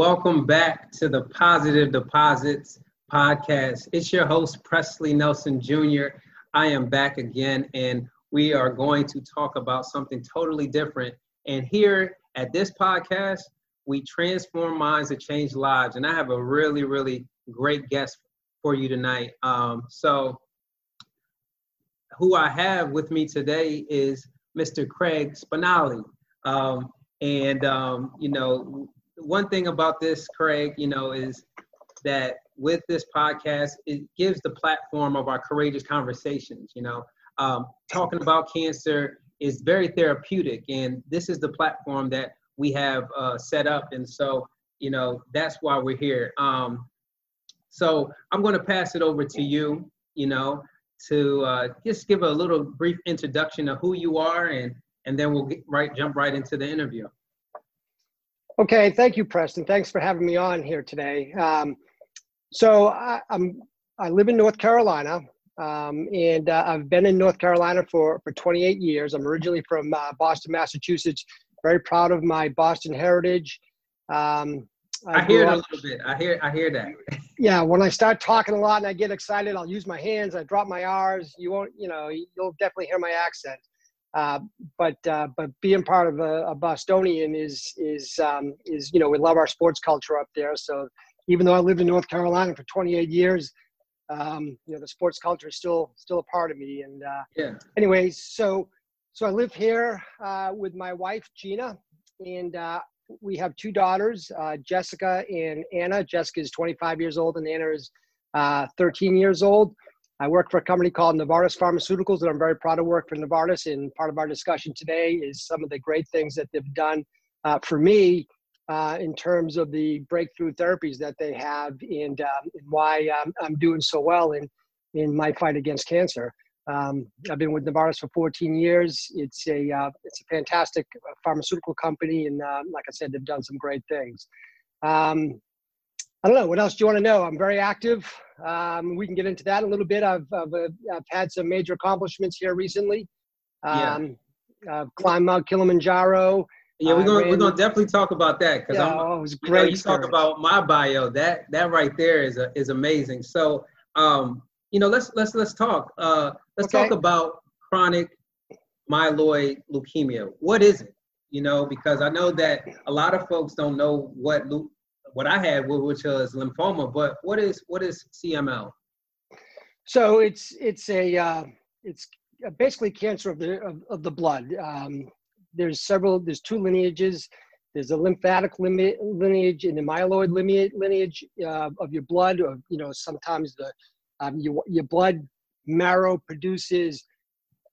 Welcome back to the Positive Deposits podcast. It's your host, Presley Nelson Jr. I am back again, and we are going to talk about something totally different. And here at this podcast, we transform minds to change lives. And I have a really, really great guest for you tonight. Um, so, who I have with me today is Mr. Craig Spinale. Um, and, um, you know, one thing about this, Craig, you know, is that with this podcast, it gives the platform of our courageous conversations. You know, um, talking about cancer is very therapeutic, and this is the platform that we have uh, set up. And so, you know, that's why we're here. Um, so I'm going to pass it over to you. You know, to uh, just give a little brief introduction of who you are, and and then we'll get right jump right into the interview. Okay, thank you, Preston. Thanks for having me on here today. Um, so I, am I live in North Carolina, um, and uh, I've been in North Carolina for for 28 years. I'm originally from uh, Boston, Massachusetts. Very proud of my Boston heritage. Um, I, I hear it a little bit. I hear I hear that. yeah, when I start talking a lot and I get excited, I'll use my hands. I drop my R's. You won't, you know, you'll definitely hear my accent. Uh, but uh, but being part of a, a Bostonian is is um, is you know we love our sports culture up there. So even though I lived in North Carolina for 28 years, um, you know the sports culture is still still a part of me. And uh, yeah. Anyways, so so I live here uh, with my wife Gina, and uh, we have two daughters, Jessica and Anna. Jessica is 25 years old, and Anna is 13 years old. I work for a company called Novartis Pharmaceuticals, and I'm very proud to work for Novartis. And part of our discussion today is some of the great things that they've done uh, for me uh, in terms of the breakthrough therapies that they have and, um, and why um, I'm doing so well in, in my fight against cancer. Um, I've been with Novartis for 14 years. It's a uh, it's a fantastic pharmaceutical company, and uh, like I said, they've done some great things. Um, I don't know. What else do you want to know? I'm very active. Um, we can get into that a little bit. I've, I've, uh, I've had some major accomplishments here recently. Um, yeah. I've climbed Mount Kilimanjaro. Yeah, we're gonna we're gonna definitely talk about that because yeah, oh, it was great. You, know, you talk about my bio. That that right there is a, is amazing. So, um, you know, let's let's let's talk. Uh, let's okay. talk about chronic myeloid leukemia. What is it? You know, because I know that a lot of folks don't know what what I had, which was lymphoma. But what is what is CML? So it's it's a uh, it's basically cancer of the of, of the blood. Um, there's several. There's two lineages. There's a lymphatic lineage and the myeloid lineage uh, of your blood. Or you know, sometimes the um, your your blood marrow produces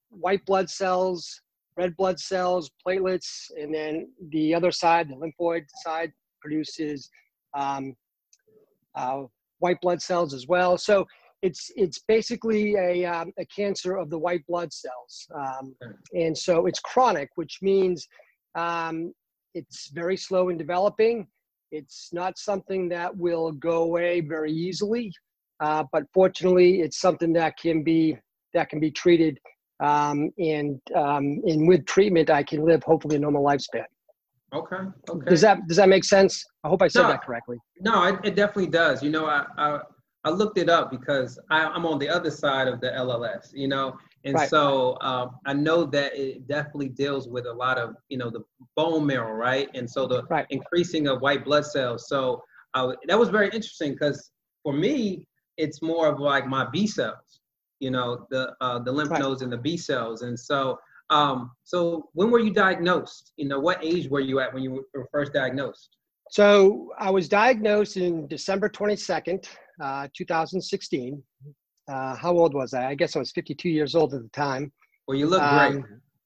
white blood cells, red blood cells, platelets, and then the other side, the lymphoid side, produces um, uh, white blood cells as well. So it's it's basically a, um, a cancer of the white blood cells, um, and so it's chronic, which means um, it's very slow in developing. It's not something that will go away very easily, uh, but fortunately, it's something that can be that can be treated, um, and um, and with treatment, I can live hopefully a normal lifespan. Okay. Okay. Does that does that make sense? I hope I said no, that correctly. No, it, it definitely does. You know, I, I, I looked it up because I, am on the other side of the LLS. You know, and right. so um, I know that it definitely deals with a lot of you know the bone marrow, right? And so the right. increasing of white blood cells. So uh, that was very interesting because for me, it's more of like my B cells. You know, the uh, the lymph right. nodes and the B cells, and so um, so when were you diagnosed? You know, what age were you at when you were first diagnosed? So I was diagnosed in December 22nd, uh, 2016. Uh, how old was I? I guess I was 52 years old at the time. Well, you look um, great.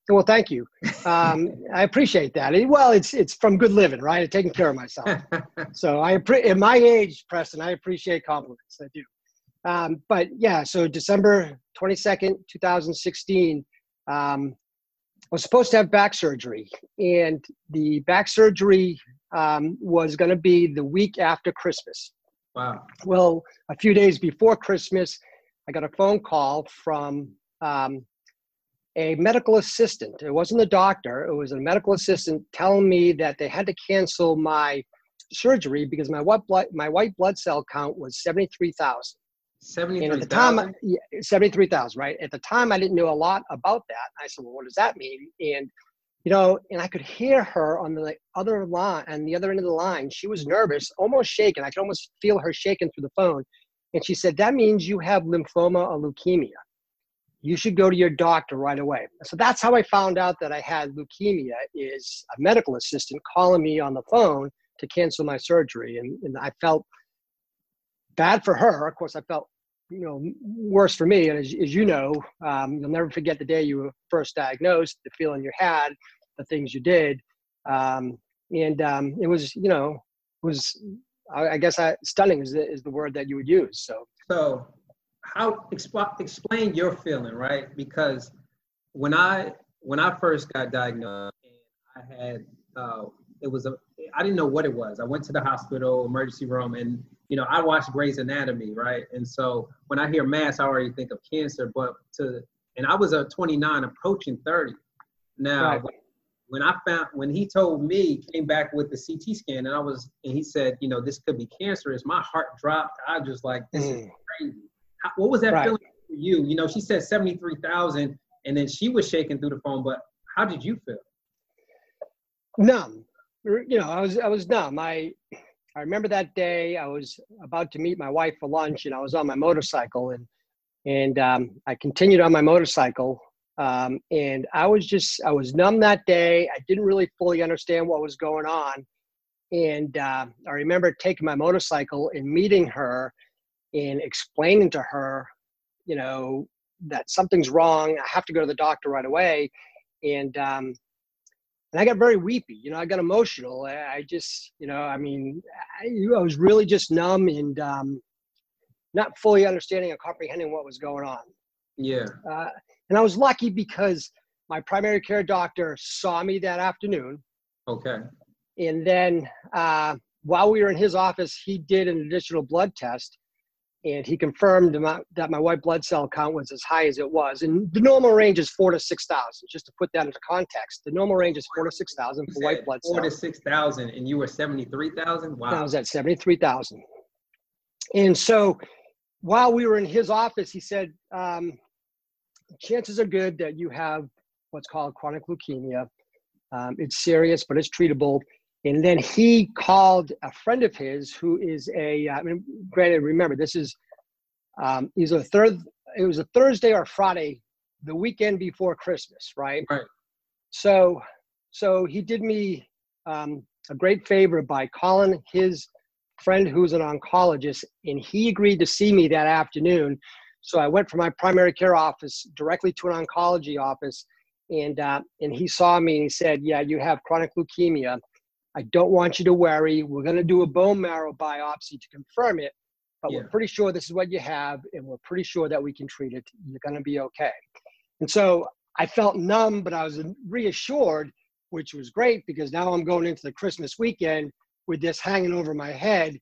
Well, thank you. Um, I appreciate that. Well, it's it's from good living, right? taking care of myself. so I at my age, Preston, I appreciate compliments. I do. Um, but yeah, so December 22nd, 2016, um, was supposed to have back surgery, and the back surgery um, was going to be the week after Christmas. Wow. Well, a few days before Christmas, I got a phone call from um, a medical assistant. It wasn't a doctor, it was a medical assistant telling me that they had to cancel my surgery because my white blood my white blood cell count was 73,000. 73,000? at the time, yeah, 73,000, right? At the time, I didn't know a lot about that. I said, well, what does that mean? And, you know, and I could hear her on the other line, on the other end of the line. She was nervous, almost shaking. I could almost feel her shaking through the phone. And she said, that means you have lymphoma or leukemia. You should go to your doctor right away. So that's how I found out that I had leukemia is a medical assistant calling me on the phone to cancel my surgery. And, and I felt bad for her. Of course, I felt you know worse for me. And as, as you know, um, you'll never forget the day you were first diagnosed, the feeling you had, the things you did, um, and um, it was you know was I, I guess I, stunning is the, is the word that you would use. So so how exp- explain your feeling right because when I when I first got diagnosed, I had uh, it was a I didn't know what it was. I went to the hospital emergency room and you know, I watched Grey's Anatomy, right? And so when I hear mass, I already think of cancer. But to and I was a 29, approaching 30. Now, right. when I found when he told me, came back with the CT scan, and I was and he said, you know, this could be cancerous. My heart dropped. I just like this mm. is crazy. How, what was that right. feeling for you? You know, she said 73,000, and then she was shaking through the phone. But how did you feel? Numb. You know, I was I was numb. I I remember that day I was about to meet my wife for lunch and I was on my motorcycle and and um, I continued on my motorcycle um, and I was just I was numb that day. I didn't really fully understand what was going on, and uh, I remember taking my motorcycle and meeting her and explaining to her, you know, that something's wrong. I have to go to the doctor right away, and um, and I got very weepy. You know, I got emotional. I, just, you know, I mean, I, I, was really just numb and um, not fully understanding or comprehending what was going on. Yeah. Uh, and I was lucky because my primary care doctor saw me that afternoon. Okay. And then uh, while we were in his office, he did an additional blood test and he confirmed that my white blood cell count was as high as it was. And the normal range is four to 6,000, just to put that into context. The normal range is four to 6,000 for white blood cells. Four to 6,000, and you were 73,000? Wow. I was at 73,000. And so while we were in his office, he said, um, chances are good that you have what's called chronic leukemia. Um, it's serious, but it's treatable. And then he called a friend of his who is a, I mean, granted, remember, this is, um, he's a third, it was a Thursday or Friday, the weekend before Christmas, right? Right. So, so he did me um, a great favor by calling his friend who's an oncologist, and he agreed to see me that afternoon. So I went from my primary care office directly to an oncology office, and uh, and he saw me and he said, "Yeah, you have chronic leukemia." I don't want you to worry. We're going to do a bone marrow biopsy to confirm it, but yeah. we're pretty sure this is what you have, and we're pretty sure that we can treat it. You're going to be okay. And so I felt numb, but I was reassured, which was great because now I'm going into the Christmas weekend with this hanging over my head,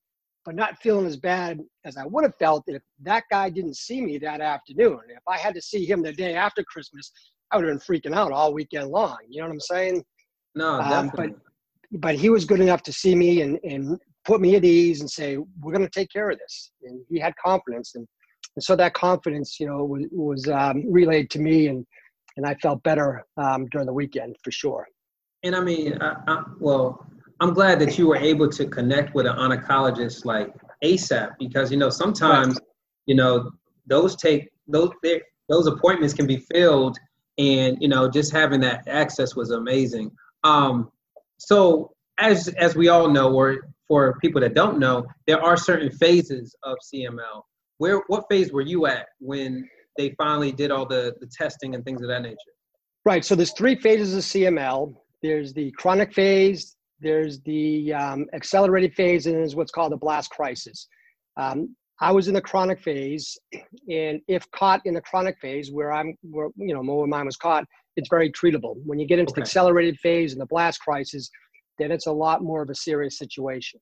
but not feeling as bad as I would have felt if that guy didn't see me that afternoon. If I had to see him the day after Christmas, I would have been freaking out all weekend long. You know what I'm saying? No, definitely. Um, but but he was good enough to see me and, and put me at ease and say, we're going to take care of this. And he had confidence. And, and so that confidence, you know, was, was um, relayed to me and, and I felt better um, during the weekend for sure. And I mean, I, I, well, I'm glad that you were able to connect with an oncologist like ASAP because, you know, sometimes, right. you know, those take, those, those appointments can be filled and, you know, just having that access was amazing. Um, so as as we all know, or for people that don't know, there are certain phases of CML. Where what phase were you at when they finally did all the, the testing and things of that nature? Right. So there's three phases of CML. There's the chronic phase, there's the um, accelerated phase, and there's what's called the blast crisis. Um, I was in the chronic phase, and if caught in the chronic phase, where I'm, where you know, where mine was caught, it's very treatable. When you get into okay. the accelerated phase and the blast crisis, then it's a lot more of a serious situation.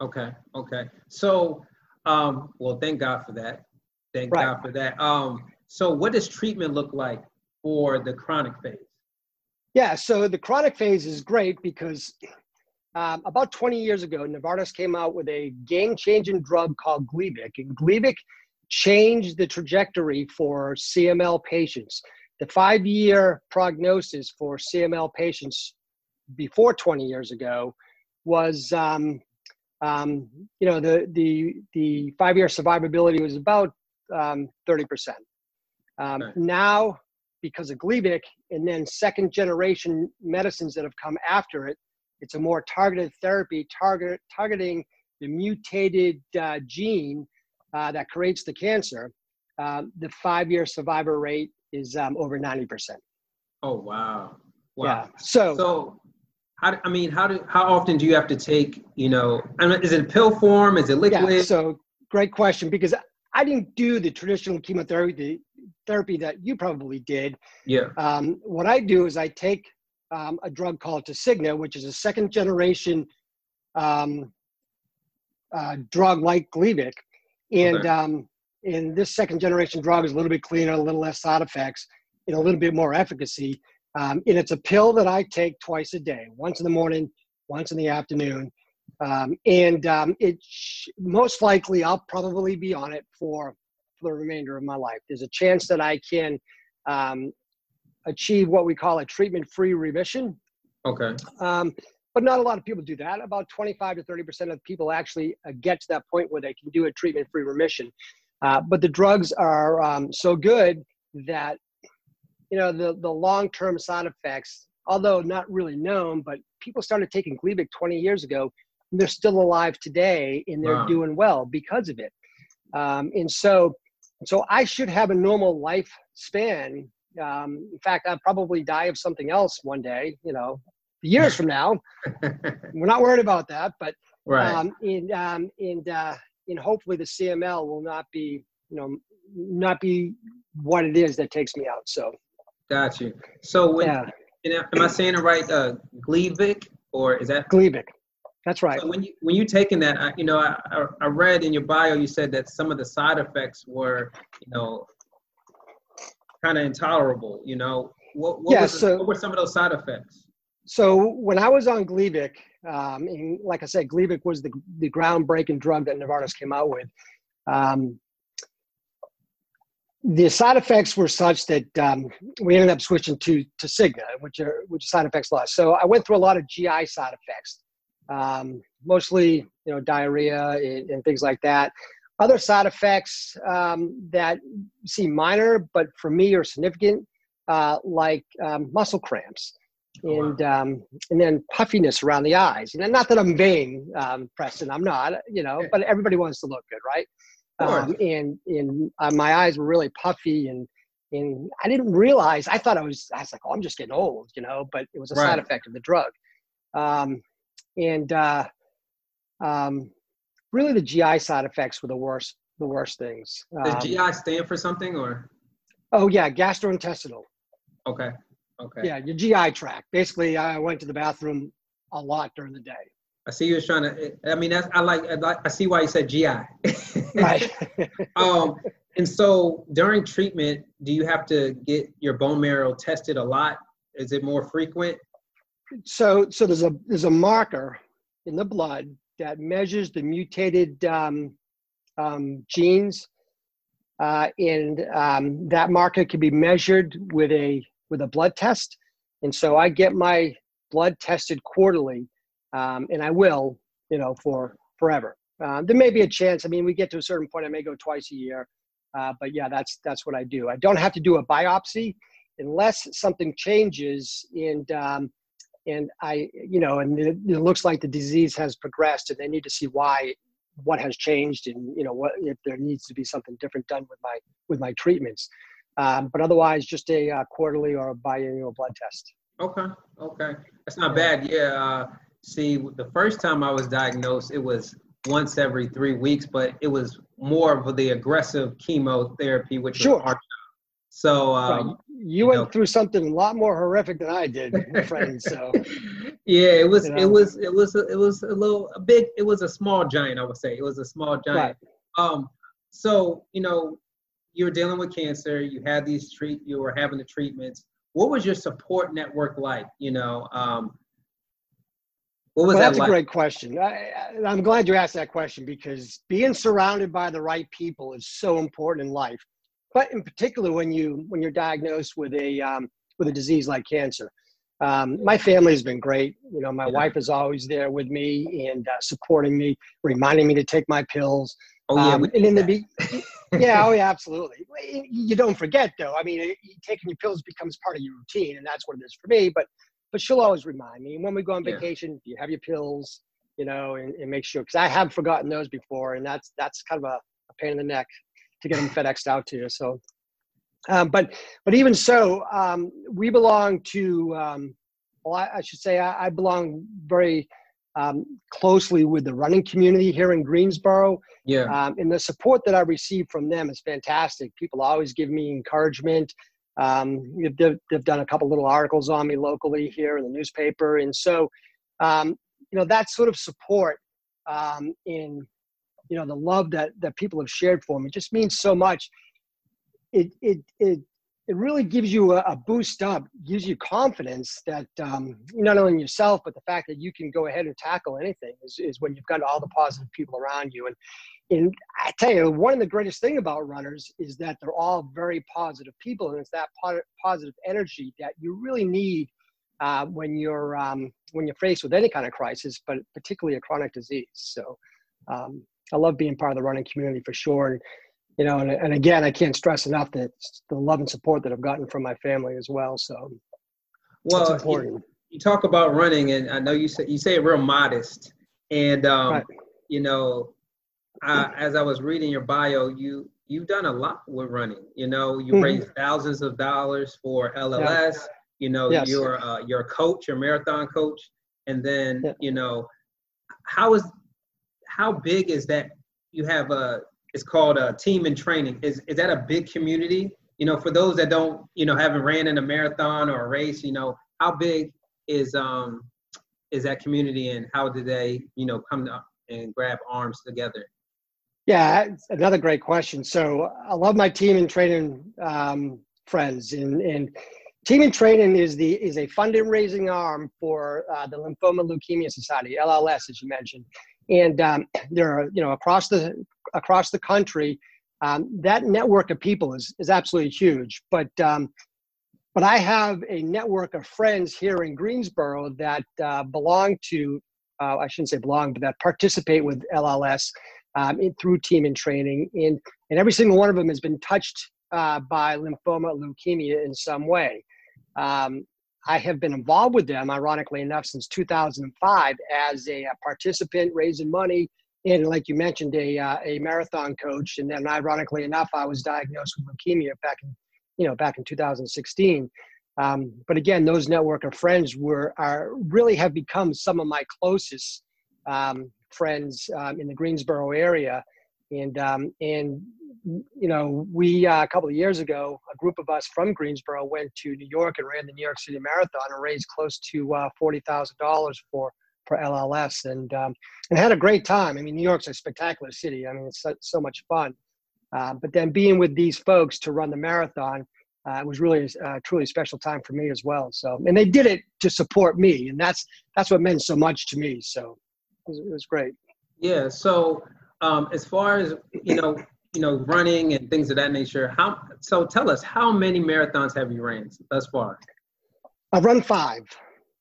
Okay. Okay. So, um, well, thank God for that. Thank right. God for that. Um, so, what does treatment look like for the chronic phase? Yeah. So the chronic phase is great because um, about 20 years ago, Novartis came out with a game-changing drug called Gleevec, and Gleevec changed the trajectory for CML patients. The five-year prognosis for CML patients before 20 years ago was, um, um, you know, the the the five-year survivability was about um, 30%. Um, okay. Now, because of Gleevec and then second-generation medicines that have come after it, it's a more targeted therapy target, targeting the mutated uh, gene uh, that creates the cancer. Uh, the five-year survivor rate is um, over 90%. Oh, wow. Wow. Yeah. So, so how, I mean, how do, how often do you have to take, you know, I mean, is it pill form? Is it liquid? Yeah, so great question because I didn't do the traditional chemotherapy therapy that you probably did. Yeah. Um, what I do is I take um, a drug called Tasigna, which is a second generation um, uh, drug like Gleevec. And, okay. And this second generation drug is a little bit cleaner, a little less side effects, and a little bit more efficacy. Um, and it's a pill that I take twice a day, once in the morning, once in the afternoon. Um, and um, it sh- most likely I'll probably be on it for, for the remainder of my life. There's a chance that I can um, achieve what we call a treatment-free remission. Okay. Um, but not a lot of people do that. About 25 to 30 percent of people actually uh, get to that point where they can do a treatment-free remission. Uh, but the drugs are um, so good that you know the the long-term side effects, although not really known, but people started taking Gleevec 20 years ago. And they're still alive today, and they're wow. doing well because of it. Um, and so, so I should have a normal lifespan um, in fact, I'll probably die of something else one day, you know, years from now. We're not worried about that, but right. um, and um, and uh, and hopefully the CML will not be, you know, not be what it is that takes me out. So. Got you. So when, yeah. am I saying it right? Uh, or is that Gleevec? That's right. So when you when you taking that, I, you know, I, I read in your bio you said that some of the side effects were, you know, kind of intolerable. You know, what what, yeah, was, so, what were some of those side effects? So when I was on Gleevec, um, and like I said, Gleevec was the the groundbreaking drug that Novartis came out with. Um, the side effects were such that um, we ended up switching to Tasigna, which are which are side effects less. So I went through a lot of GI side effects, um, mostly you know diarrhea and, and, things like that. Other side effects um, that seem minor, but for me are significant, uh, like um, muscle cramps and um, and then puffiness around the eyes. And not that I'm vain, um, Preston, I'm not, you know, but everybody wants to look good, right? Um, and and uh, my eyes were really puffy and and I didn't realize. I thought I was. I was like, oh, I'm just getting old, you know. But it was a right. side effect of the drug. Um, and uh, um, really the GI side effects were the worst, the worst things. Does um, GI stand for something or? Oh yeah, gastrointestinal. Okay. Okay. Yeah, your GI tract. Basically, I went to the bathroom a lot during the day. I see you was trying to. I mean, that's I like. I, see why you said GI. right. um, and so during treatment, do you have to get your bone marrow tested a lot? Is it more frequent? So, so there's a there's a marker in the blood that measures the mutated um, um, genes, uh, and um, that marker can be measured with a with a blood test. And so I get my blood tested quarterly, um, and I will, you know, for forever. Uh, there may be a chance. I mean, we get to a certain point, I may go twice a year, uh, but yeah, that's that's what I do. I don't have to do a biopsy unless something changes and um, and I, you know, and it, it, looks like the disease has progressed, and they need to see why, what has changed, and you know, what if there needs to be something different done with my with my treatments. Um, but otherwise, just a uh, quarterly or a biannual blood test. Okay, okay, that's not bad. Yeah. Uh, see, the first time I was diagnosed, it was once every three weeks, but it was more of the aggressive chemotherapy, which sure. was so um, right. you, you, went know. through something a lot more horrific than I did, friend. So yeah, it was you know. it was it was it was a little a big it was a small giant. I would say it was a small giant. Right. Um, so you know you were dealing with cancer. You had these treat you were having the treatments. What was your support network like? You know, um, What was well, that that's like? a great question. I, am glad you asked that question because being surrounded by the right people is so important in life. But in particular, when you when you're diagnosed with a um, with a disease like cancer, um, my family has been great. You know, my yeah. wife is always there with me and uh, supporting me, reminding me to take my pills. Oh yeah, um, and in the be- yeah, oh yeah, absolutely. You don't forget though. I mean, taking your pills becomes part of your routine, and that's what it is for me. But but she'll always remind me. when we go on vacation, yeah. you have your pills, you know, and, and make sure because I have forgotten those before, and that's that's kind of a, a pain in the neck to get them FedExed out to you. So, um, but but even so, um, we belong to. Um, well, I, I, should say I, I belong very um, closely with the running community here in Greensboro. Yeah. Um, and the support that I receive from them is fantastic. People always give me encouragement. Um, they've, they've, done a couple little articles on me locally here in the newspaper, and so um, you know that sort of support um, in you know the love that that people have shared for me just means so much. It it it it really gives you a, a boost up, gives you confidence that um, not only in yourself, but the fact that you can go ahead and tackle anything is, is when you've got all the positive people around you. And, and I tell you, one of the greatest thing about runners is that they're all very positive people, and it's that positive energy that you really need uh, when you're um, when you're faced with any kind of crisis, but particularly a chronic disease. So um, I love being part of the running community for sure. And, you know, and, and again, I can't stress enough that the love and support that I've gotten from my family as well. So, well, you, you, talk about running, and I know you say you say it real modest, and um, right. you know, I, as I was reading your bio, you you've done a lot with running. You know, you mm-hmm. raised thousands of dollars for LLS. Yeah. You know, yes. you're uh, you're a coach, you're marathon coach, and then yeah. you know, how is how big is that? You have a it's called a team in training. Is is that a big community? You know, for those that don't, you know, haven't ran in a marathon or a race, you know, how big is um is that community and how do they, you know, come up and grab arms together? Yeah, another great question. So I love my team in training um, friends, and and team in training is the is a funding raising arm for uh, the Lymphoma Leukemia Society (LLS), as you mentioned, and um, there are you know across the across the country. Um, that network of people is is absolutely huge. But um, but I have a network of friends here in Greensboro that uh, belong to uh, I shouldn't say belong, but that participate with LLS um, in, through team and training, and and every single one of them has been touched uh, by lymphoma leukemia in some way. Um, I have been involved with them, ironically enough, since 2005 as a, a participant, raising money, and like you mentioned, a uh, a marathon coach. And then, ironically enough, I was diagnosed with leukemia back in, you know, back in 2016. Um, but again, those network of friends were are really have become some of my closest um, friends um, in the Greensboro area, and um, and you know, we uh, a couple of years ago, a group of us from Greensboro went to New York and ran the New York City Marathon and raised close to uh, forty thousand dollars for for LLS, and um, and had a great time. I mean, New York's a spectacular city. I mean, it's so, so much fun. Uh, but then being with these folks to run the marathon uh, was really a uh, truly special time for me as well. So, and they did it to support me, and that's that's what meant so much to me. So, it was, it was great. Yeah. So, um, as far as you know, you know, running and things of that nature. How so? Tell us, how many marathons have you ran thus far? I've run five.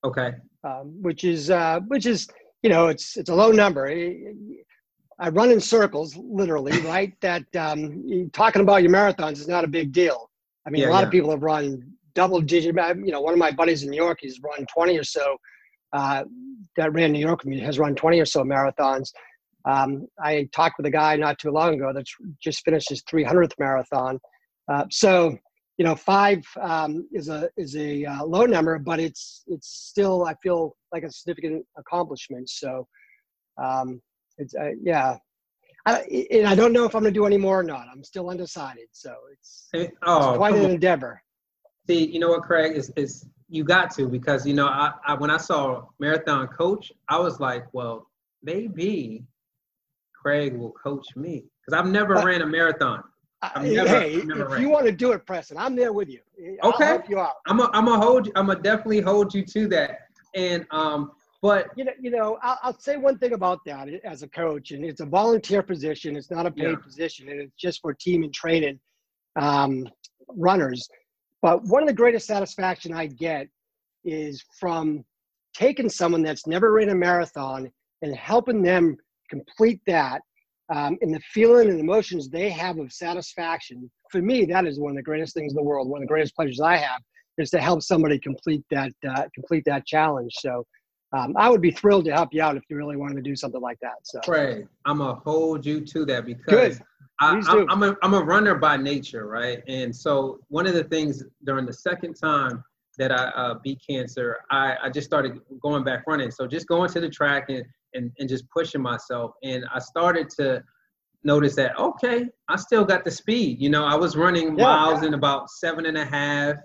Okay. Um, which is uh, which is you know it's it's a low number. I run in circles, literally, right? that um, talking about your marathons is not a big deal. I mean, yeah, a lot yeah. of people have run double digit. You know, one of my buddies in New York, he's run 20 or so. Uh, that ran New York has run 20 or so marathons. Um, I talked with a guy not too long ago that's just finished his 300th marathon. Uh, so, you know, five um, is a is a uh, low number, but it's it's still I feel like a significant accomplishment. So, um, it's uh, yeah, I, and I don't know if I'm going to do any more or not. I'm still undecided. So it's, hey, oh, it's quite an on. endeavor. See, you know what, Craig is is you got to because you know I, I when I saw marathon coach, I was like, well, maybe Craig will coach me because I've never ran a marathon. I've never, hey, never if ran. you want to do it, Preston, I'm there with you. I'll okay, help you out. I'm a, I'm a hold. I'm a definitely hold you to that. And um, But you know, you know, I'll, I'll, say one thing about that as a coach, and it's a volunteer position. It's not a paid yeah. position, and it's just for team and training um, runners. But one of the greatest satisfaction I get is from taking someone that's never ran a marathon and helping them complete that, um, and the feeling and emotions they have of satisfaction. For me, that is one of the greatest things in the world. One of the greatest pleasures I have is to help somebody complete that uh, complete that challenge. So um, I would be thrilled to help you out if you really wanted to do something like that. So Craig, I'm gonna hold you to that because Good. I, am I'm a, I'm a runner by nature, right? And so one of the things during the second time that I uh, beat cancer, I, I just started going back running. So just going to the track and, and, and just pushing myself. And I started to notice that, okay, I still got the speed. You know, I was running yeah, miles yeah. in about seven and a half,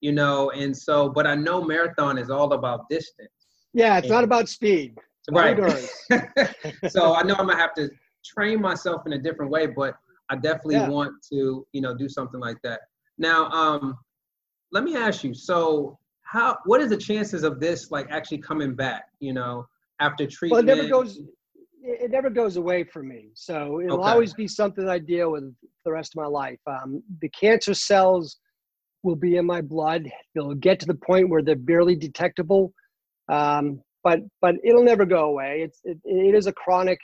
you know, and so, but I know marathon is all about distance. Yeah, it's and, not about speed. Right. so I know I'm gonna have to train myself in a different way, but I definitely yeah. want to, you know, do something like that. Now, um, let me ask you. So, how? What is the chances of this like actually coming back? You know, after treatment. Well, it never goes. It never goes away for me. So it'll okay. always be something I deal with the rest of my life. Um, the cancer cells will be in my blood. They'll get to the point where they're barely detectable um, but but it'll never go away. It's it, it is a chronic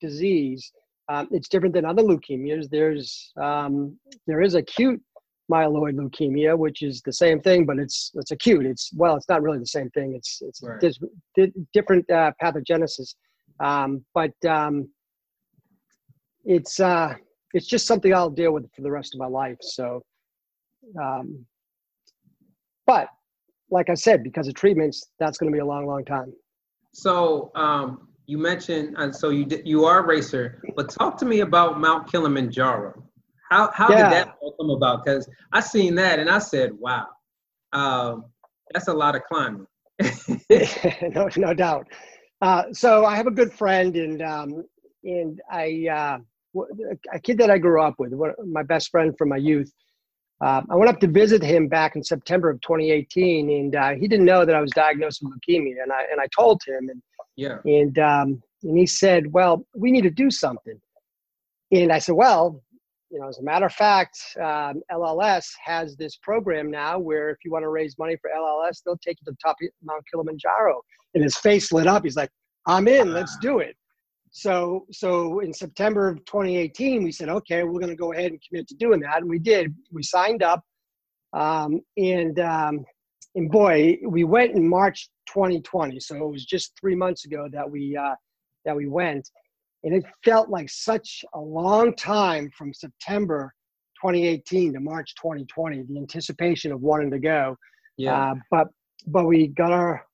disease. Um, it's different than other leukemias. There's um, there is acute myeloid leukemia, which is the same thing, but it's it's acute. It's well, it's not really the same thing. It's it's right. di- different uh, pathogenesis, um, but um, it's uh, it's just something I'll deal with for the rest of my life. So, um, but like I said, because of treatments, that's going to be a long, long time. So um, you mentioned, and so you you are a racer, but talk to me about Mount Kilimanjaro. How how yeah. did that come about? Because I seen that and I said, wow, um, that's a lot of climbing. no, no doubt. Uh, so I have a good friend, and um, and I uh, a kid that I grew up with, my best friend from my youth. Uh, I went up to visit him back in September of 2018, and uh, he didn't know that I was diagnosed with leukemia. And I and I told him, and yeah, and um, and he said, "Well, we need to do something." And I said, "Well, you know, as a matter of fact, um, LLS has this program now where if you want to raise money for LLS, they'll take you to the top of Mount Kilimanjaro." And his face lit up. He's like, "I'm in. Let's do it." So, so in September of 2018, we said, okay, we're going to go ahead and commit to doing that, and we did. We signed up, um, and um, and boy, we went in March 2020. So it was just three months ago that we uh, that we went, and it felt like such a long time from September 2018 to March 2020. The anticipation of wanting to go. Yeah. Uh, but but we got our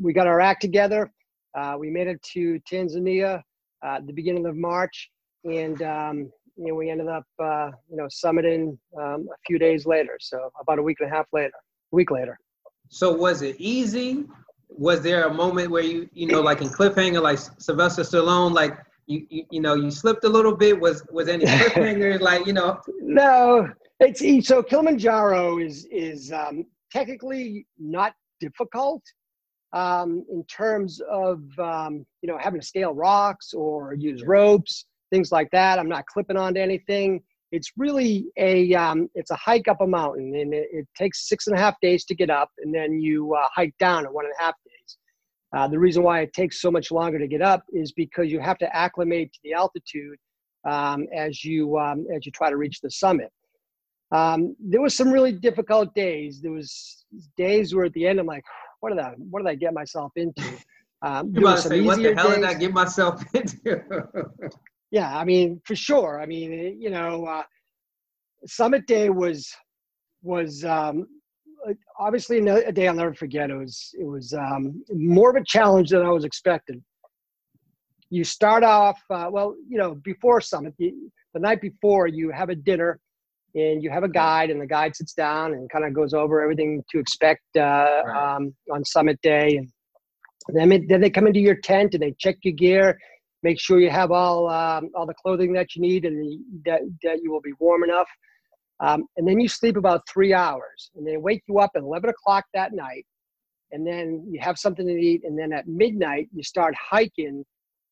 we got our act together. Uh, we made it to Tanzania uh, the beginning of March, and um, you know we ended up uh, you know summiting um, a few days later. So about a week and a half later, a week later. So was it easy? Was there a moment where you you know like in cliffhanger like Sylvester Stallone like you, you, you know you slipped a little bit was was any cliffhangers like you know no it's so kilimanjaro is is um, technically not difficult um, in terms of um, you know having to scale rocks or use ropes, things like that. I'm not clipping onto anything. It's really a um, it's a hike up a mountain, and it, it, takes six and a half days to get up, and then you uh, hike down in one and a half. Uh, the reason why it takes so much longer to get up is because you have to acclimate to the altitude um, as you um, as you try to reach the summit. Um, there was some really difficult days. There was days where at the end I'm like, what did I what did I get myself into? Um, say, what the hell days. did I get myself into? yeah, I mean, for sure. I mean, you know, uh, Summit Day was was um, obviously a day I'll never forget. It was it was um, more of a challenge than I was expecting. You start off uh, well, you know, before Summit, the, the night before, you have a dinner and you have a guide and the guide sits down and kind of goes over everything to expect uh, right. um, on summit day and then, then they come into your tent and they check your gear make sure you have all um, all the clothing that you need and that, that you will be warm enough um, and then you sleep about three hours and they wake you up at 11 o'clock that night and then you have something to eat, and then at midnight you start hiking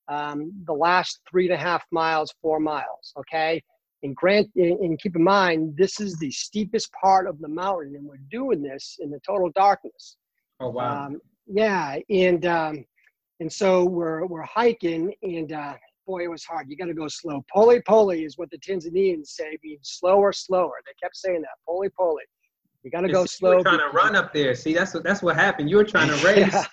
um, the last three and a half miles, four miles. Okay, and grant and keep in mind this is the steepest part of the mountain, and we're doing this in the total darkness. Oh wow! Um, yeah, and um, and so we're we're hiking, and uh, boy, it was hard. You got to go slow. Pole pole is what the Tanzanians say, means slower, slower. They kept saying that. Pole pole. You got to go slow. You were trying to run up there. See, that's what that's what happened. You were trying to race yeah.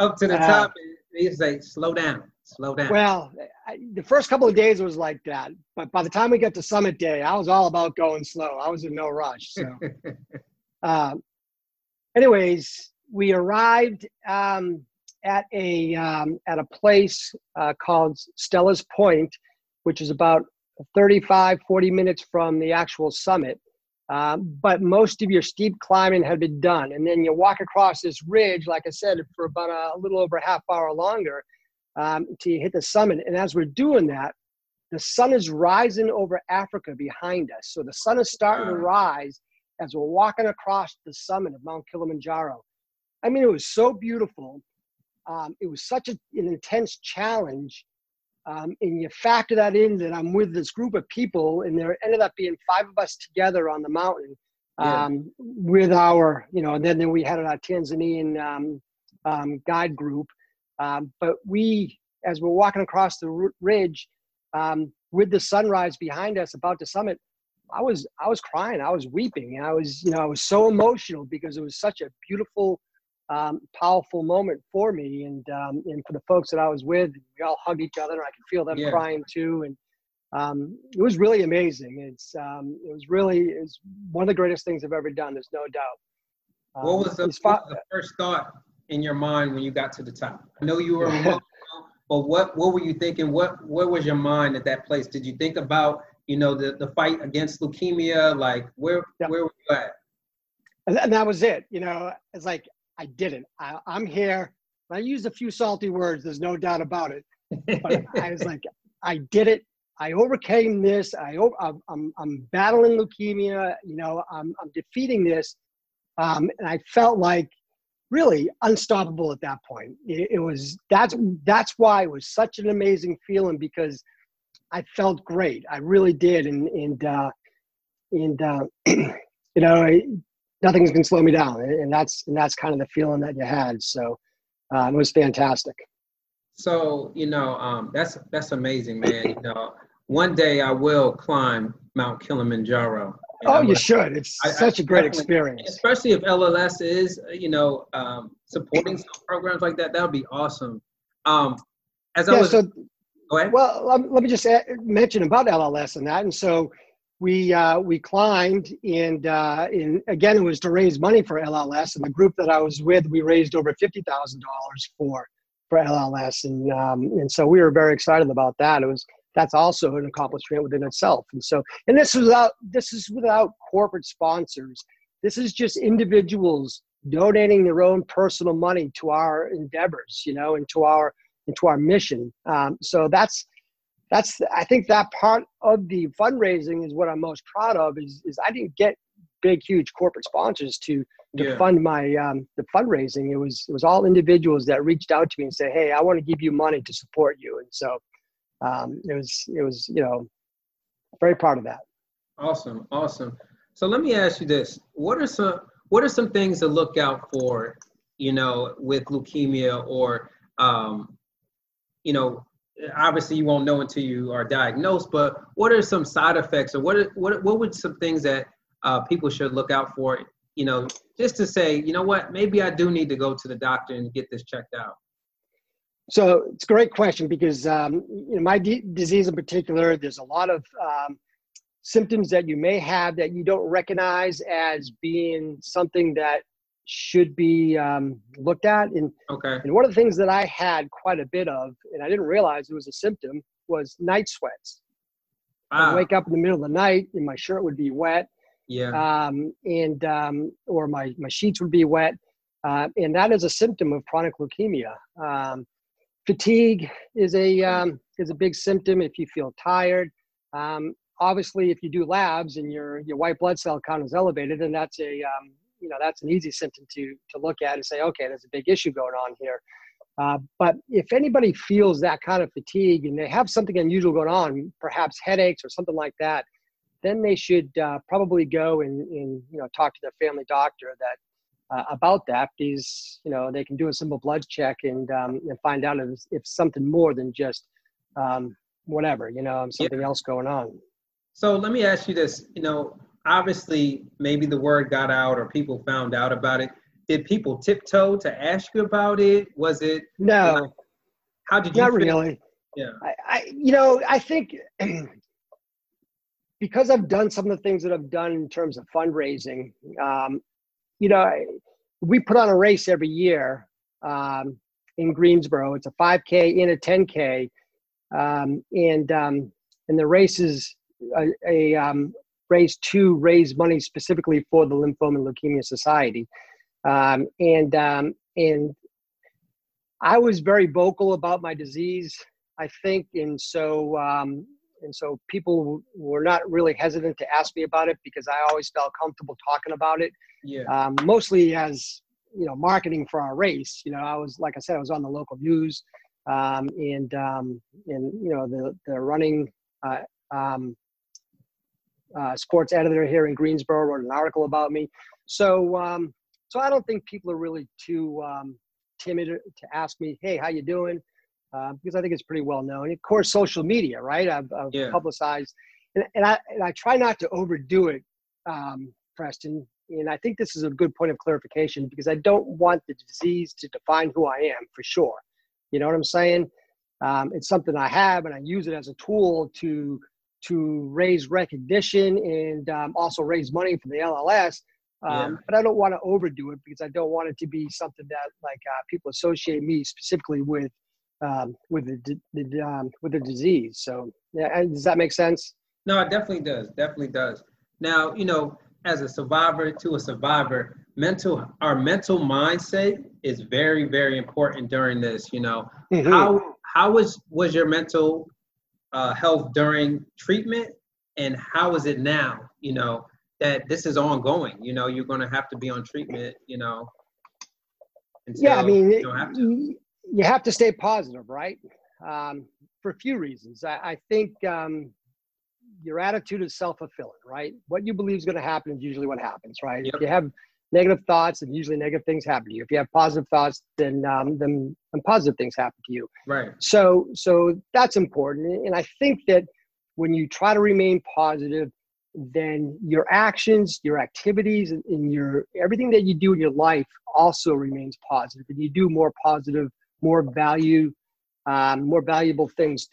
up to the uh, top, they say, "Slow down, slow down." Well, I, the first couple of days was like that, but by the time we got to summit day, I was all about going slow. I was in no rush. So, uh, anyways, we arrived um, at a um, at a place uh, called Stella's Point, which is about 35, 40 minutes from the actual summit. Um, but most of your steep climbing had been done. And then you walk across this ridge, like I said, for about a, a little over a half hour longer um, you hit the summit. And as we're doing that, the sun is rising over Africa behind us. So the sun is starting to rise as we're walking across the summit of Mount Kilimanjaro. I mean, it was so beautiful. Um, it was such a, an intense challenge um, and you factor that in that I'm with this group of people, and there ended up being five of us together on the mountain um, yeah. with our, you know, and then, then we had our Tanzanian um, um guide group. Um, but we, as we're walking across the ridge um, with the sunrise behind us, about to summit, I was I was crying, I was weeping, and I was you know I was so emotional because it was such a beautiful um, powerful moment for me and um, and for the folks that I was with. We all hugged each other. and I could feel them yeah. crying too, and um, it was really amazing. It's um, it was really it was one of the greatest things I've ever done. There's no doubt. what, was the, um, what was the first thought in your mind when you got to the top? I know you were but what what were you thinking? What what was your mind at that place? Did you think about you know the, the fight against leukemia? Like where yep. where were you at? And that was it. You know, it's like I didn't. I, am here. I used a few salty words. There's no doubt about it. But I was like, I did it. I overcame this. I, I'm, I'm battling leukemia. You know, I'm, I'm defeating this. Um, and I felt like really unstoppable at that point. It, it, was that's that's why it was such an amazing feeling because I felt great. I really did, and and uh, and uh, you know, nothing's gonna slow me down, and that's and that's kind of the feeling that you had. So uh, it was fantastic. So you know, um, that's that's amazing, man. You know, one day I will climb Mount Kilimanjaro. Oh, you should. It's I, such I, a great experience. Especially if LLS is, you know, um, supporting some programs like that. That would be awesome. Um, as yeah, I was, so, go ahead. well, let me just add, mention about LLS and that. And so we uh, we climbed and uh, and again it was to raise money for LLS and the group that I was with we raised over fifty thousand dollars for for LLS and um, and so we were very excited about that. It was that's also an accomplishment within itself. And so and this is without this is without corporate sponsors. This is just individuals donating their own personal money to our endeavors, you know, and to our into our mission. Um, so that's that's I think that part of the fundraising is what I'm most proud of is is I didn't get big huge corporate sponsors to to yeah. fund my um, the fundraising. It was it was all individuals that reached out to me and said, "Hey, I want to give you money to support you." And so um, it was it was you know very proud of that. Awesome, awesome. So let me ask you this: What are some what are some things to look out for? You know, with leukemia or um, you know obviously you won't know until you are diagnosed, but what are some side effects or what are, what what would some things that uh, people should look out for? You know, just to say, you know what, maybe I do need to go to the doctor and get this checked out. So it's a great question because um, you know my d- disease in particular, there's a lot of um, symptoms that you may have that you don't recognize as being something that should be um, looked at. And, okay. and one of the things that I had quite a bit of, and I didn't realize it was a symptom, was night sweats. I'd wake up in the middle of the night and my shirt would be wet. Yeah. Um, and um, or my my sheets would be wet, uh, and that is a symptom of chronic leukemia. Um, fatigue is a um, is a big symptom if you feel tired. Um, obviously, if you do labs and your your white blood cell count is elevated, and that's a um, you know that's an easy symptom to to look at and say, okay, there's a big issue going on here. Uh, but if anybody feels that kind of fatigue and they have something unusual going on, perhaps headaches or something like that, then they should uh, probably go and, and, you know talk to their family doctor that uh, about that because you know they can do a simple blood check and um, and find out if, if something more than just um, whatever you know something yeah. else going on. So let me ask you this: you know, obviously maybe the word got out or people found out about it did people tiptoe to ask you about it? Was it no? Like, how did you? Not feel? really. Yeah. I, I, you know, I think because I've done some of the things that I've done in terms of fundraising. Um, you know, we put on a race every year um, in Greensboro. It's a 5K and a 10K, um, and um, and the race is a, a um, race to raise money specifically for the Lymphoma and Leukemia Society um, and um, and I was very vocal about my disease, I think, and so um, and so people were not really hesitant to ask me about it because I always felt comfortable talking about it. Yeah. Um, mostly as you know, marketing for our race. You know, I was like I said, I was on the local news, um, and um, and you know the the running. Uh, um, uh, sports editor here in Greensboro wrote an article about me. So um, so I don't think people are really too um, timid to ask me, "Hey, how you doing?" Uh, because I think it's pretty well known. Of course, social media, right? I've, I've yeah. publicized, and, and, I and I try not to overdo it, um, Preston. And I think this is a good point of clarification because I don't want the disease to define who I am for sure. You know what I'm saying? Um, it's something I have, and I use it as a tool to to raise recognition and um, also raise money for the LLS. Um, yeah. But I don't want to overdo it because I don't want it to be something that like uh, people associate me specifically with um, with the, the um, with the disease. So yeah, does that make sense? No, it definitely does. Definitely does. Now, you know, as a survivor to a survivor, mental our mental mindset is very very important during this. You know, mm-hmm. how how was was your mental uh, health during treatment, and how is it now? You know, that this is ongoing. You know, you're going to have to be on treatment. You know. yeah, I mean, you, have you, have to stay positive, right? Um, for a few reasons. I, I think um, your attitude is self-fulfilling, right? What you believe is going to happen is usually what happens, right? Yep. If you have negative thoughts, and usually negative things happen to you. If you have positive thoughts, then um, then, then positive things happen to you. Right. So so that's important, and I think that when you try to remain positive, then your actions, your activities, and your everything that you do in your life also remains positive, and you do more positive, more value, um, more valuable things.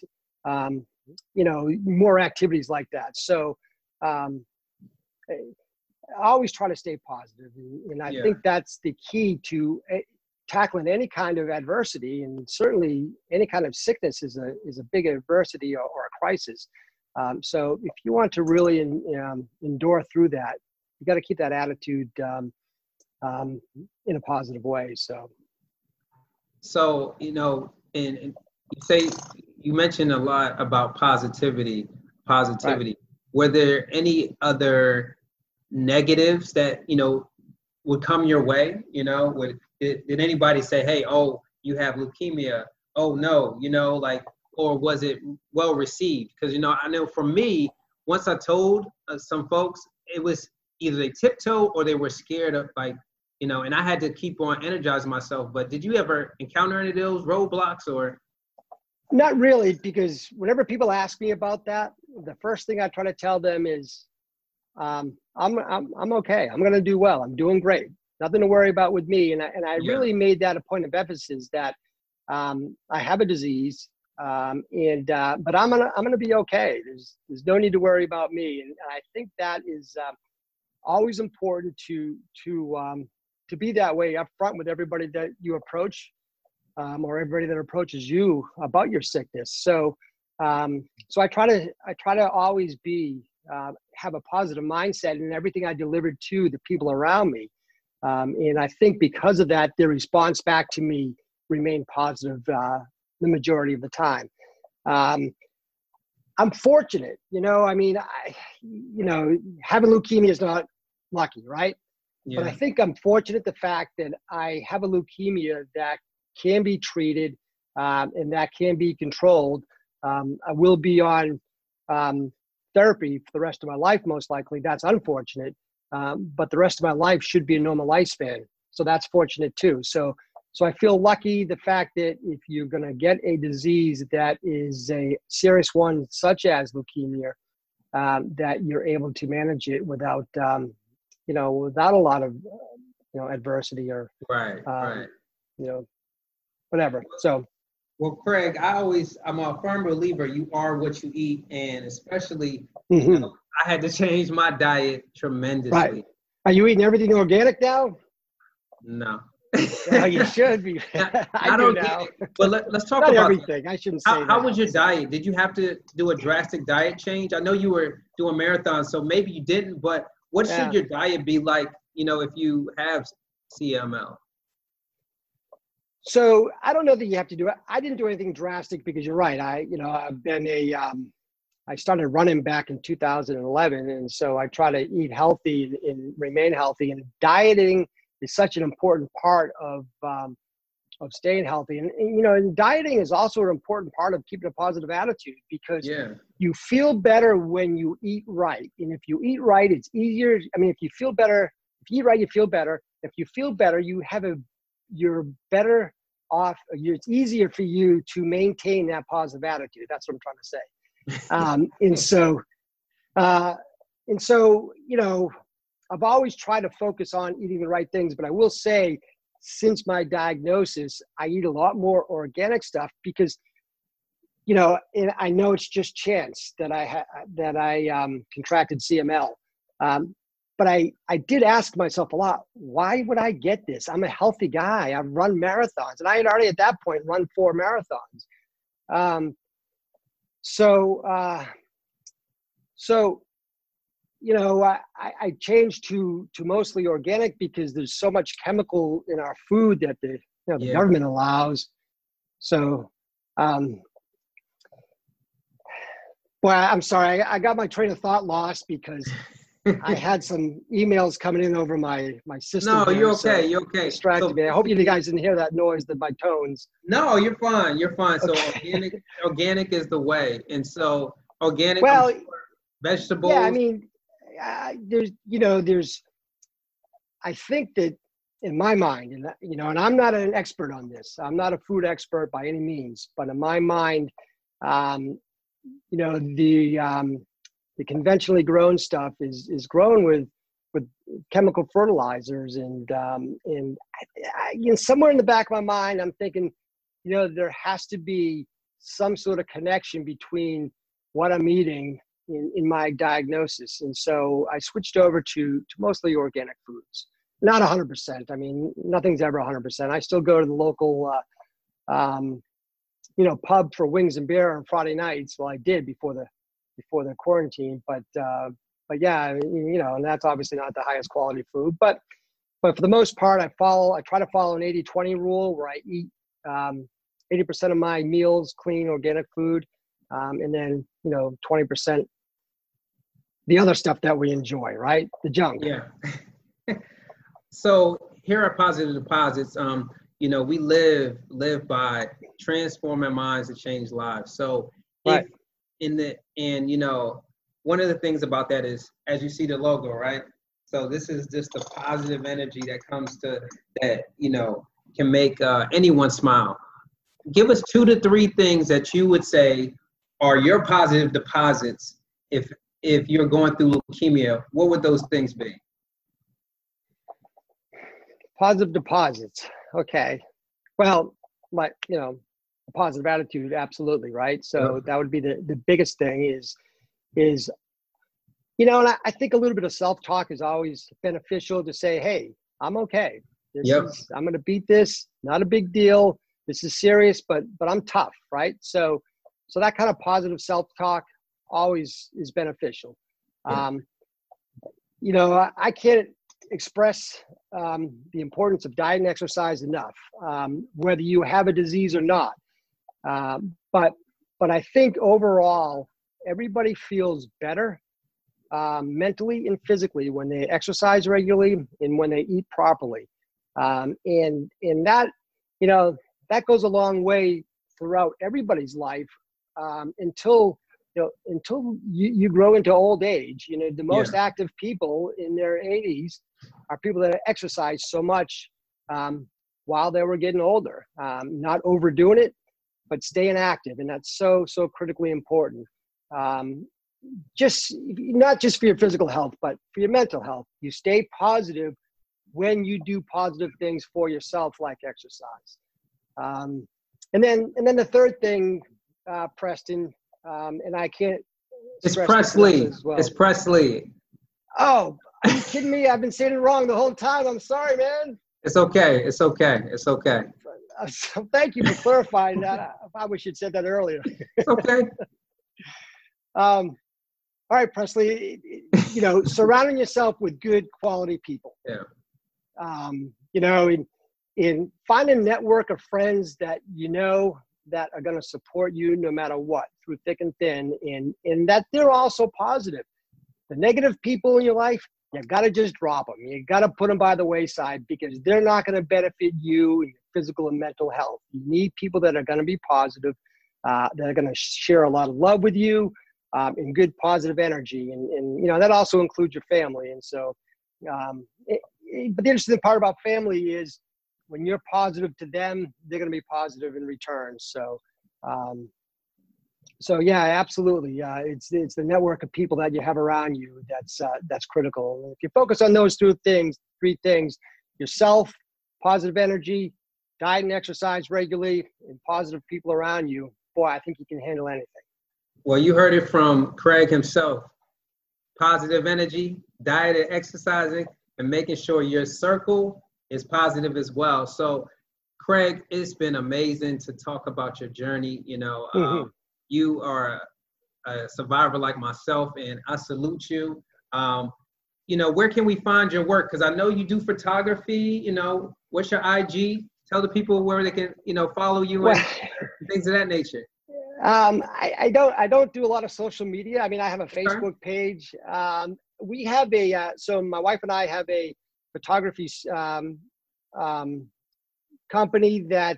Um, you know, more activities like that. So, um, always try to stay positive, and, and I yeah. think that's the key to uh, tackling any kind of adversity, and certainly any kind of sickness is a is a big adversity or, or a crisis. Um, so if you want to really in, um, endure through that, you got to keep that attitude um, um, in a positive way. So, so you know, and, and you say you mentioned a lot about positivity. Positivity. Right. Were there any other negatives that you know would come your way? You know, would did, did anybody say, "Hey, oh, you have leukemia"? Oh no, you know, like or was it well received? Because you know, I know for me, once I told uh, some folks, it was either they tiptoe or they were scared of like, you know, and I had to keep on energizing myself. But did you ever encounter any of those roadblocks or? Not really, because whenever people ask me about that, the first thing I try to tell them is, um, I'm, I'm, I'm okay. I'm going to do well. I'm doing great. Nothing to worry about with me. And I, and I yeah. really made that a point of emphasis that um, I have a disease. Um, and uh, but I'm gonna I'm gonna be okay. There's there's no need to worry about me, and, and I think that is uh, always important to to um, to be that way up front with everybody that you approach, um, or everybody that approaches you about your sickness. So um, so I try to I try to always be uh, have a positive mindset in everything I delivered to the people around me, um, and I think because of that, their response back to me remained positive uh, the majority of the time. Um, I'm fortunate, you know. I mean, I, you know, having leukemia is not lucky, right? Yeah. But I think I'm fortunate the fact that I have a leukemia that can be treated um, and that can be controlled. Um, I will be on um, therapy for the rest of my life, most likely. That's unfortunate. Um, but the rest of my life should be a normal lifespan. So that's fortunate too. So, so I feel lucky the fact that if you're going to get a disease that is a serious one, such as leukemia, um, that you're able to manage it without, um, you know, without a lot of, you know, adversity or, right, um, right. you know, whatever. So, well, Craig, I always I'm a firm believer you are what you eat, and especially mm-hmm. you know, I had to change my diet tremendously. Right. Are you eating everything organic now? No. well, you should be. I, I don't do now. It. But let, us talk Not about everything. I shouldn't say. How, how, was your diet? Did you have to do a drastic diet change? I know you were doing marathons, so maybe you didn't. But what yeah. should your diet be like? You know, if you have CML. So I don't know that you have to do it. I didn't do anything drastic because you're right. I, you know, I've been a, um, I started running back in 2011, and so I try to eat healthy and remain healthy. And dieting is such an important part of um, of staying healthy. And, and, you know, and dieting is also an important part of keeping a positive attitude because yeah. you feel better when you eat right. And if you eat right, it's easier. I mean, if you feel better, if you eat right, you feel better. If you feel better, you have a you're better off it's easier for you to maintain that positive attitude that's what i'm trying to say. Um, and so uh, and so you know i've always tried to focus on eating the right things but i will say since my diagnosis i eat a lot more organic stuff because you know and i know it's just chance that i ha- that i um, contracted cml um, but I, I did ask myself a lot, why would I get this? I'm a healthy guy. I've run marathons and I had already at that point run four marathons. Um, so, uh, so, you know, I, I changed to, to mostly organic because there's so much chemical in our food that the, you know, the yeah. government allows. So, um, well, I'm sorry, I, I got my train of thought lost because I had some emails coming in over my my system. No, you're okay. So you're okay. Distracted so, me. I hope you guys didn't hear that noise, that my tones. No, you're fine. You're fine. So okay. organic, organic is the way, and so organic. Well, vegetables. Yeah, I mean, uh, there's you know there's. I think that in my mind, and you know, and I'm not an expert on this. I'm not a food expert by any means, but in my mind, um, you know, the um, the conventionally grown stuff is is grown with with chemical fertilizers and um, and I, I, you know somewhere in the back of my mind I'm thinking you know there has to be some sort of connection between what I'm eating in, in my diagnosis. And so I switched over to to mostly organic foods. Not 100% I mean nothing's ever 100% I still go to the local uh, um, you know pub for wings and beer on Friday nights. Well I did before the before the quarantine. But uh, but yeah, you know, and that's obviously not the highest quality food. But but for the most part, I follow. I try to follow an 80-20 rule where I eat um, 80% of my meals clean organic food, um, and then you know 20% the other stuff that we enjoy, right? The junk. Yeah. so here are positive deposits. Um, you know, we live live by transforming minds to change lives. So right. if in the and you know one of the things about that is as you see the logo right? So this is just the positive energy that comes to that you know can make uh, anyone smile. Give us two to three things that you would say are your positive deposits if if you're going through leukemia. What would those things be? Positive deposits. Okay. Well like you know a positive attitude absolutely right? So yeah. that would be the, the biggest thing is is you know and I, I think a little bit of self-talk is always beneficial to say hey i'm okay. This yep. is, i'm going to beat this. Not a big deal. This is serious but but i'm tough right? So so that kind of positive self-talk always is beneficial. Yeah. um, you know I, I can't express um, the importance of diet and exercise enough um, whether you have a disease or not um, but but I think overall, everybody feels better um, mentally and physically when they exercise regularly and when they eat properly. Um, and and that you know that goes a long way throughout everybody's life um, until you know until you, you grow into old age. You know the most yeah. active people in their 80s are people that exercise so much um, while they were getting older, um, not overdoing it, but staying active, and that's so so critically important. Um, just not just for your physical health, but for your mental health. You stay positive when you do positive things for yourself, like exercise. Um, and then, and then the third thing, uh, Preston, um, and I can't. It's Presley. Well. It's Presley. Oh, are you kidding me? I've been saying it wrong the whole time. I'm sorry, man. It's okay. It's okay. It's okay. So thank you for clarifying that. I wish you'd said that earlier. Okay. um, all right, Presley. You know, surrounding yourself with good quality people. Yeah. Um, you know, in in finding a network of friends that you know that are going to support you no matter what through thick and thin, and and that they're also positive. The negative people in your life, you got to just drop them. You got to put them by the wayside because they're not going to benefit you and your physical and mental health. You need people that are going to be positive, uh, that are going to share a lot of love with you, um, and good positive energy. And, and, you know, that also includes your family. And so, um, it, it, but the interesting part about family is when you're positive to them, they're going to be positive in return. So, um, so yeah, absolutely. Uh, it's it's the network of people that you have around you that's uh, that's critical. If you focus on those two things, three things: yourself, positive energy, diet and exercise regularly, and positive people around you. Boy, I think you can handle anything. Well, you heard it from Craig himself. Positive energy, diet and exercising, and making sure your circle is positive as well. So, Craig, it's been amazing to talk about your journey. You know, mm-hmm. um, you are a survivor like myself, and I salute you. Um, you know, where can we find your work? Because I know you do photography. You know, what's your IG? Tell the people where they can, you know, follow you well, and things of that nature. Um, I, I, don't I don't do a lot of social media. I mean, I have a Facebook page. Um, we have a uh, so my wife and I have a photography um, um, company that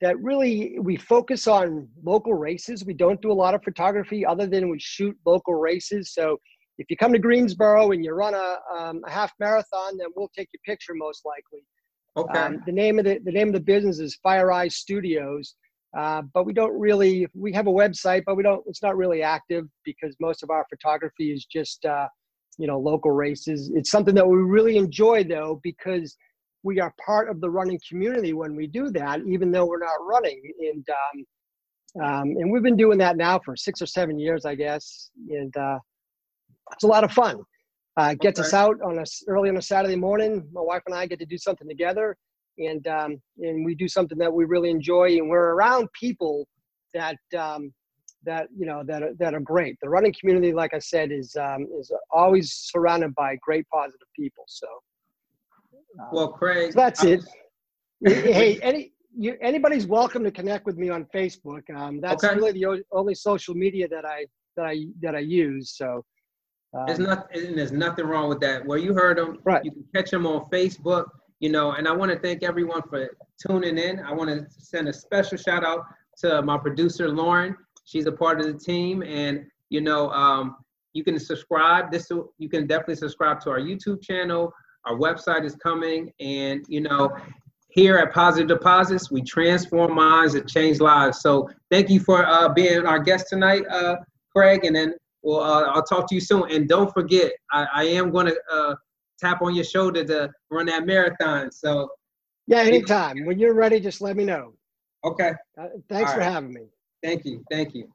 that really we focus on local races. We don't do a lot of photography other than we shoot local races. So if you come to Greensboro and you run a, um, a half marathon, then we'll take your picture most likely. Okay. Um, the name of the the name of the business is Fire Eyes Studios. Uh, but we don't really we have a website but we don't it's not really active because most of our photography is just uh, you know local races it's something that we really enjoy though because we are part of the running community when we do that even though we're not running and um, um, and we've been doing that now for six or seven years i guess and uh, it's a lot of fun uh, gets okay. us out on a early on a saturday morning my wife and i get to do something together and um, and we do something that we really enjoy, and we're around people that um, that you know that are, that are great. The running community, like I said, is um, is always surrounded by great positive people. So, um, well, Craig, so that's it. hey, any you, anybody's welcome to connect with me on Facebook. Um, that's okay. really the only social media that I that I that I use. So. Um, there's not, there's nothing wrong with that. Where you heard them, right. you can catch them on Facebook you know, and I want to thank everyone for tuning in. I want to send a special shout out to my producer Lauren. She's a part of the team, and you know, um, you can subscribe. This you can definitely subscribe to our YouTube channel. Our website is coming, and you know, here at Positive Deposits, we transform minds and change lives. So thank you for uh, being our guest tonight, uh, Craig, and then well, uh, I'll talk to you soon. And don't forget, I, I am going to uh, tap on your shoulder to run that marathon. So yeah, anytime. When you're ready, just let me know. Okay. Uh, thanks All for right. having me. Thank you. Thank you.